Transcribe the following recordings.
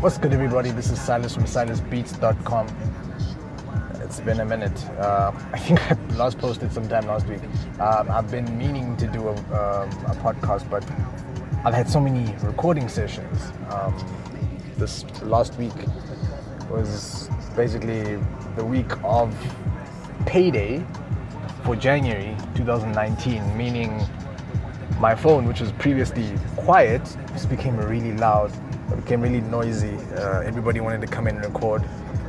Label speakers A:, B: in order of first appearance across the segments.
A: What's good, everybody? This is Silas from silasbeats.com. It's been a minute. Uh, I think I last posted sometime last week. Um, I've been meaning to do a, um, a, podcast, but I've had so many recording sessions. Um, this last week was basically the week of payday for January 2019, meaning my phone, which was previously quiet, just became really loud. It became really noisy. Uh, everybody wanted to come in and record.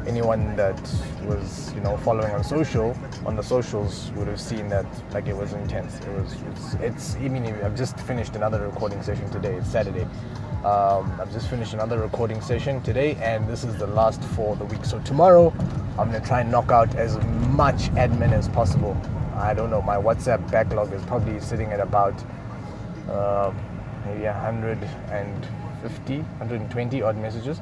A: Anyone that was, you know, following on social, on the socials, would have seen that like it was intense. It was, it's, it's I mean, I've just finished another recording session today. It's Saturday. Um, I've just finished another recording session today, and this is the last for the week. So tomorrow, I'm gonna try and knock out as much admin as possible. I don't know. My WhatsApp backlog is probably sitting at about uh, maybe 150, 120 odd messages.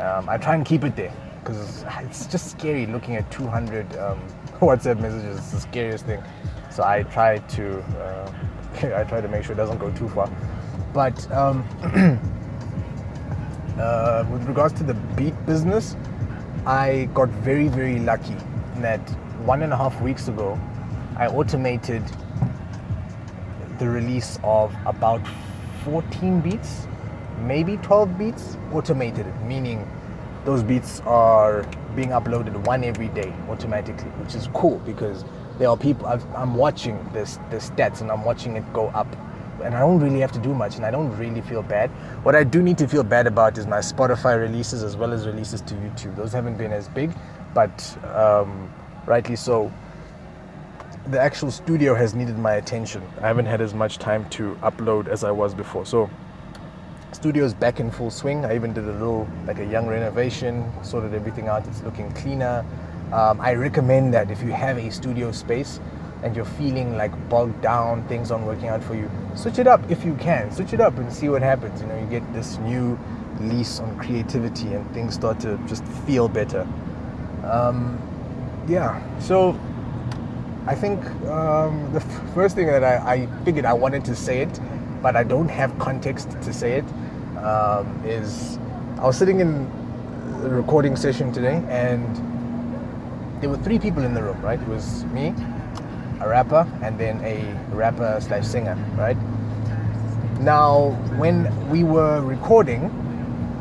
A: Um, I try and keep it there because it's just scary looking at 200 um, WhatsApp messages. It's the scariest thing. So I try to uh, I try to make sure it doesn't go too far. But um, uh, with regards to the beat business, I got very very lucky that one and a half weeks ago I automated the release of about 14 beats, maybe 12 beats automated, meaning those beats are being uploaded one every day automatically, which is cool because there are people i am watching this the stats and I'm watching it go up, and I don't really have to do much, and I don't really feel bad. What I do need to feel bad about is my Spotify releases as well as releases to YouTube. Those haven't been as big, but um, rightly so the actual studio has needed my attention. I haven't had as much time to upload as I was before. So studio is back in full swing. I even did a little like a young renovation, sorted everything out. It's looking cleaner. Um, I recommend that if you have a studio space and you're feeling like bogged down, things aren't working out for you, switch it up if you can. Switch it up and see what happens. You know, you get this new lease on creativity and things start to just feel better. Um, yeah, so I think um, the first thing that I, I, figured I wanted to say it, but I don't have context to say it, um, is I was sitting in the recording session today and there were three people in the room, right? It was me, a rapper, and then a rapper slash singer, right? Now, when we were recording,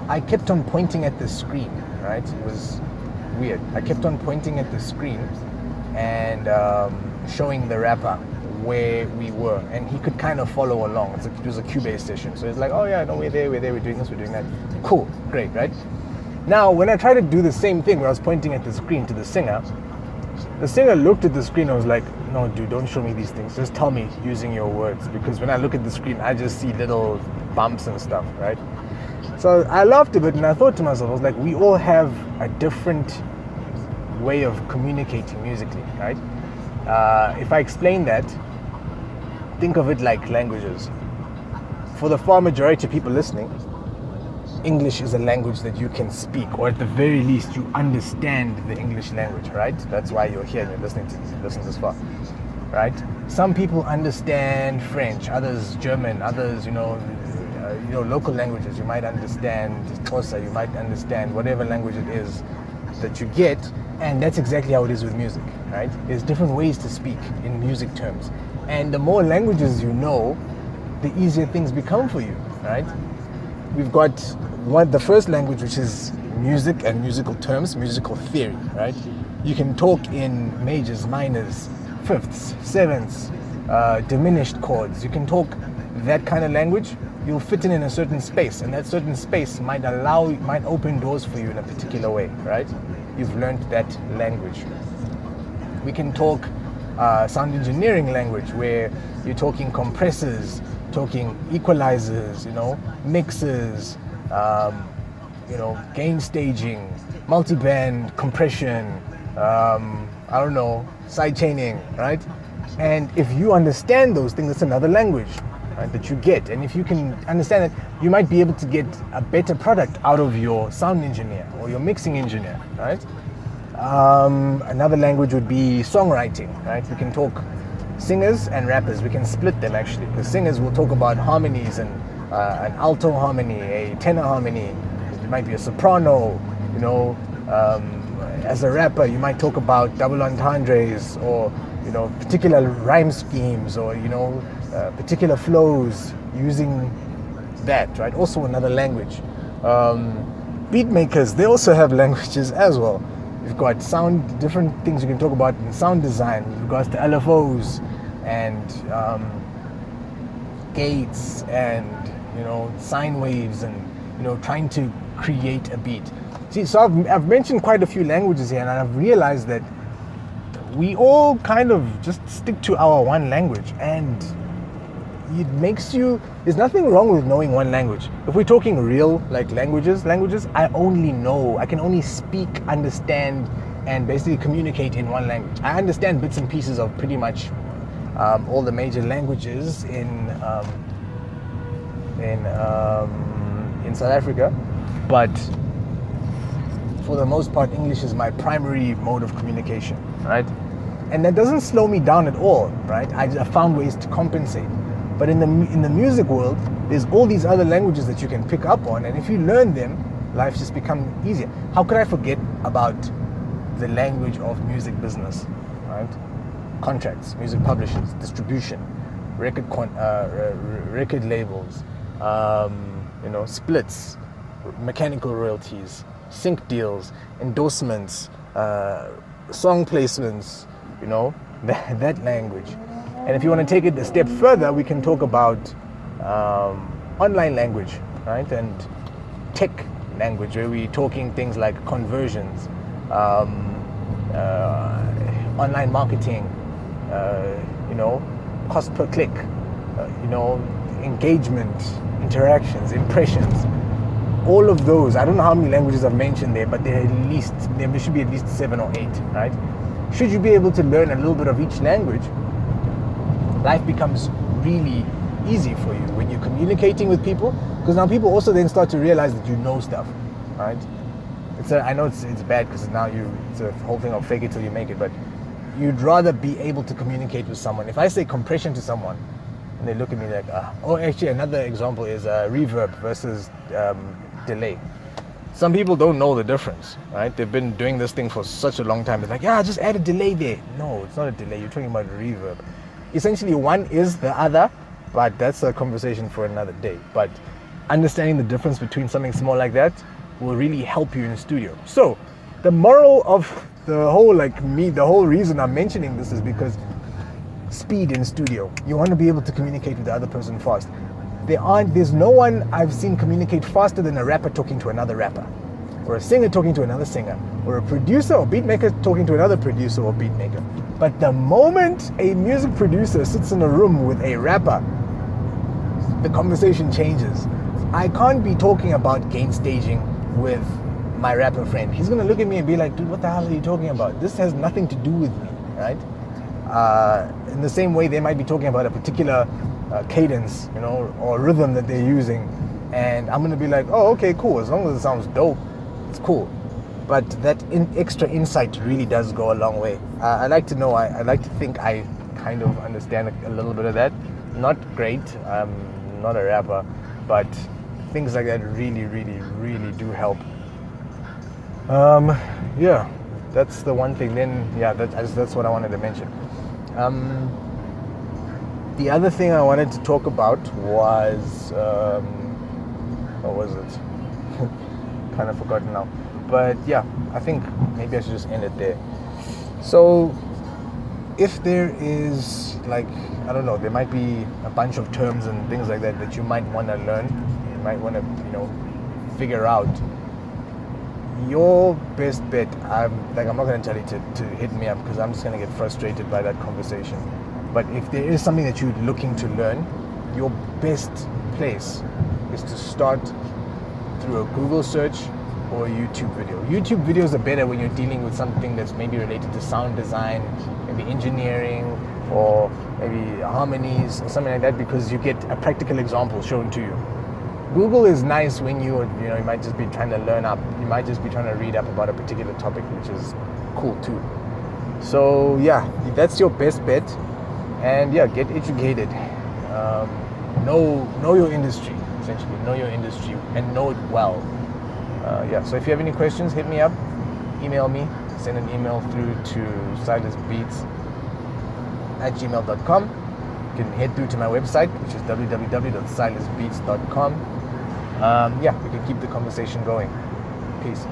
A: I kept on pointing at the screen, right? It was weird. I kept on pointing at the screen and um, showing the rapper where we were, and he could kind of follow along. A, it was a Cubase session, so it's like, oh yeah, no, we're there, we're there, we're doing this, we're doing that. Cool, great, right? Now, when I tried to do the same thing, where I was pointing at the screen to the singer, the singer looked at the screen and was like, no, dude, don't show me these things. Just tell me using your words, because when I look at the screen, I just see little bumps and stuff, right? So I laughed a bit, and I thought to myself, I was like, we all have a different way of communicating musically, right? Uh, if I explain that, think of it like languages. For the far majority of people listening, English is a language that you can speak, or at the very least, you understand the English language, right? That's why you're here and you're listening to listening this far, right? Some people understand French, others German, others, you know, uh, you know, local languages. You might understand Xhosa, you might understand whatever language it is that you get, and that's exactly how it is with music, right? There's different ways to speak in music terms. And the more languages you know, the easier things become for you, right? We've got one, the first language, which is music and musical terms, musical theory, right? You can talk in majors, minors, fifths, sevenths, uh, diminished chords. You can talk that kind of language. You'll fit in in a certain space, and that certain space might allow, might open doors for you in a particular way, right? You've learned that language. We can talk uh, sound engineering language where you're talking compressors, talking equalizers, you know, mixers, um, you know, gain staging, multiband compression, um, I don't know, sidechaining, right? And if you understand those things, it's another language right, that you get. And if you can understand it, you might be able to get a better product out of your sound engineer or your mixing engineer, right? Um, another language would be songwriting, right? We can talk singers and rappers. We can split them actually. The singers will talk about harmonies and uh, an alto harmony, a tenor harmony. It might be a soprano, you know. Um, as a rapper, you might talk about double entendres or you know particular rhyme schemes or you know uh, particular flows using that, right? Also another language. Um, beat makers, they also have languages as well. You've got sound, different things you can talk about in sound design with regards to LFOs and um, gates and you know sine waves and you know trying to create a beat. See, so I've, I've mentioned quite a few languages here, and I've realized that we all kind of just stick to our one language, and it makes you. There's nothing wrong with knowing one language. If we're talking real like languages, languages, I only know. I can only speak, understand, and basically communicate in one language. I understand bits and pieces of pretty much um, all the major languages in um, in um, in South Africa, but for the most part, English is my primary mode of communication, right? And that doesn't slow me down at all, right? I, found ways to compensate. But in the in the music world, there's all these other languages that you can pick up on, and if you learn them, life just becomes easier. How could I forget about the language of music business, right? Contracts, music publishers, distribution, record uh, record labels, um, you know, splits, mechanical royalties, sync deals, endorsements, uh, song placements, you know, that, that language. And if you want to take it a step further, we can talk about um, online language, right? And tech language, where we're talking things like conversions, um, uh, online marketing, uh, you know, cost per click, uh, you know, engagement, interactions, impressions all of those, I don't know how many languages I've mentioned there, but there at least there should be at least seven or eight, right? Should you be able to learn a little bit of each language, life becomes really easy for you when you're communicating with people, because now people also then start to realize that you know stuff, right? It's a, I know it's, it's bad because now you it's a whole thing of fake it till you make it, but you'd rather be able to communicate with someone. If I say compression to someone, and they look at me like, oh, actually, another example is uh, reverb versus um, delay. Some people don't know the difference, right? They've been doing this thing for such a long time. They're like, yeah, just add a delay there. No, it's not a delay. You're talking about reverb. Essentially, one is the other, but that's a conversation for another day. But understanding the difference between something small like that will really help you in the studio. So, the moral of the whole, like me, the whole reason I'm mentioning this is because speed in studio. You want to be able to communicate with the other person fast there aren't there's no one I've seen communicate faster than a rapper talking to another rapper, or a singer talking to another singer, or a producer or beatmaker talking to another producer or beatmaker. But the moment a music producer sits in a room with a rapper, the conversation changes. I can't be talking about gain staging with my rapper friend. He's gonna look at me and be like, dude, what the hell are you talking about? This has nothing to do with me, right? Uh, in the same way, they might be talking about a particular uh, cadence, you know, or rhythm that they're using, and I'm gonna be like, oh, okay, cool. As long as it sounds dope, it's cool. But that in extra insight really does go a long way. Uh, I like to know. I, I, like to think I kind of understand a, a little bit of that. Not great. I'm not a rapper, but things like that really, really, really do help. Um, yeah, that's the one thing. Then, yeah, that, that's what I wanted to mention. Um, the other thing I wanted to talk about was um, what was it? kind of forgotten now. But yeah, I think maybe I should just end it there. So, if there is like I don't know, there might be a bunch of terms and things like that that you might want to learn, you might want to you know figure out. Your best bet, I'm like I'm not to tell you to, to hit me up because I'm just to get frustrated by that conversation but if there is something that you're looking to learn, your best place is to start through a Google search or a YouTube video. YouTube videos are better when you're dealing with something that's maybe related to sound design, maybe engineering, or maybe harmonies or something like that because you get a practical example shown to you. Google is nice when you you know you might just be trying to learn up, you might just be trying to read up about a particular topic, which is cool too. So yeah, that's your best bet and yeah, get educated. Um, know know your industry essentially. Know your industry and know it well. uh, yeah, so if you have any questions, hit me up, email me, send an email through to silasbeats at gmail.com. You can head through to my website, which is www.silasbeats.com. Um, yeah, we can keep the conversation going. Peace.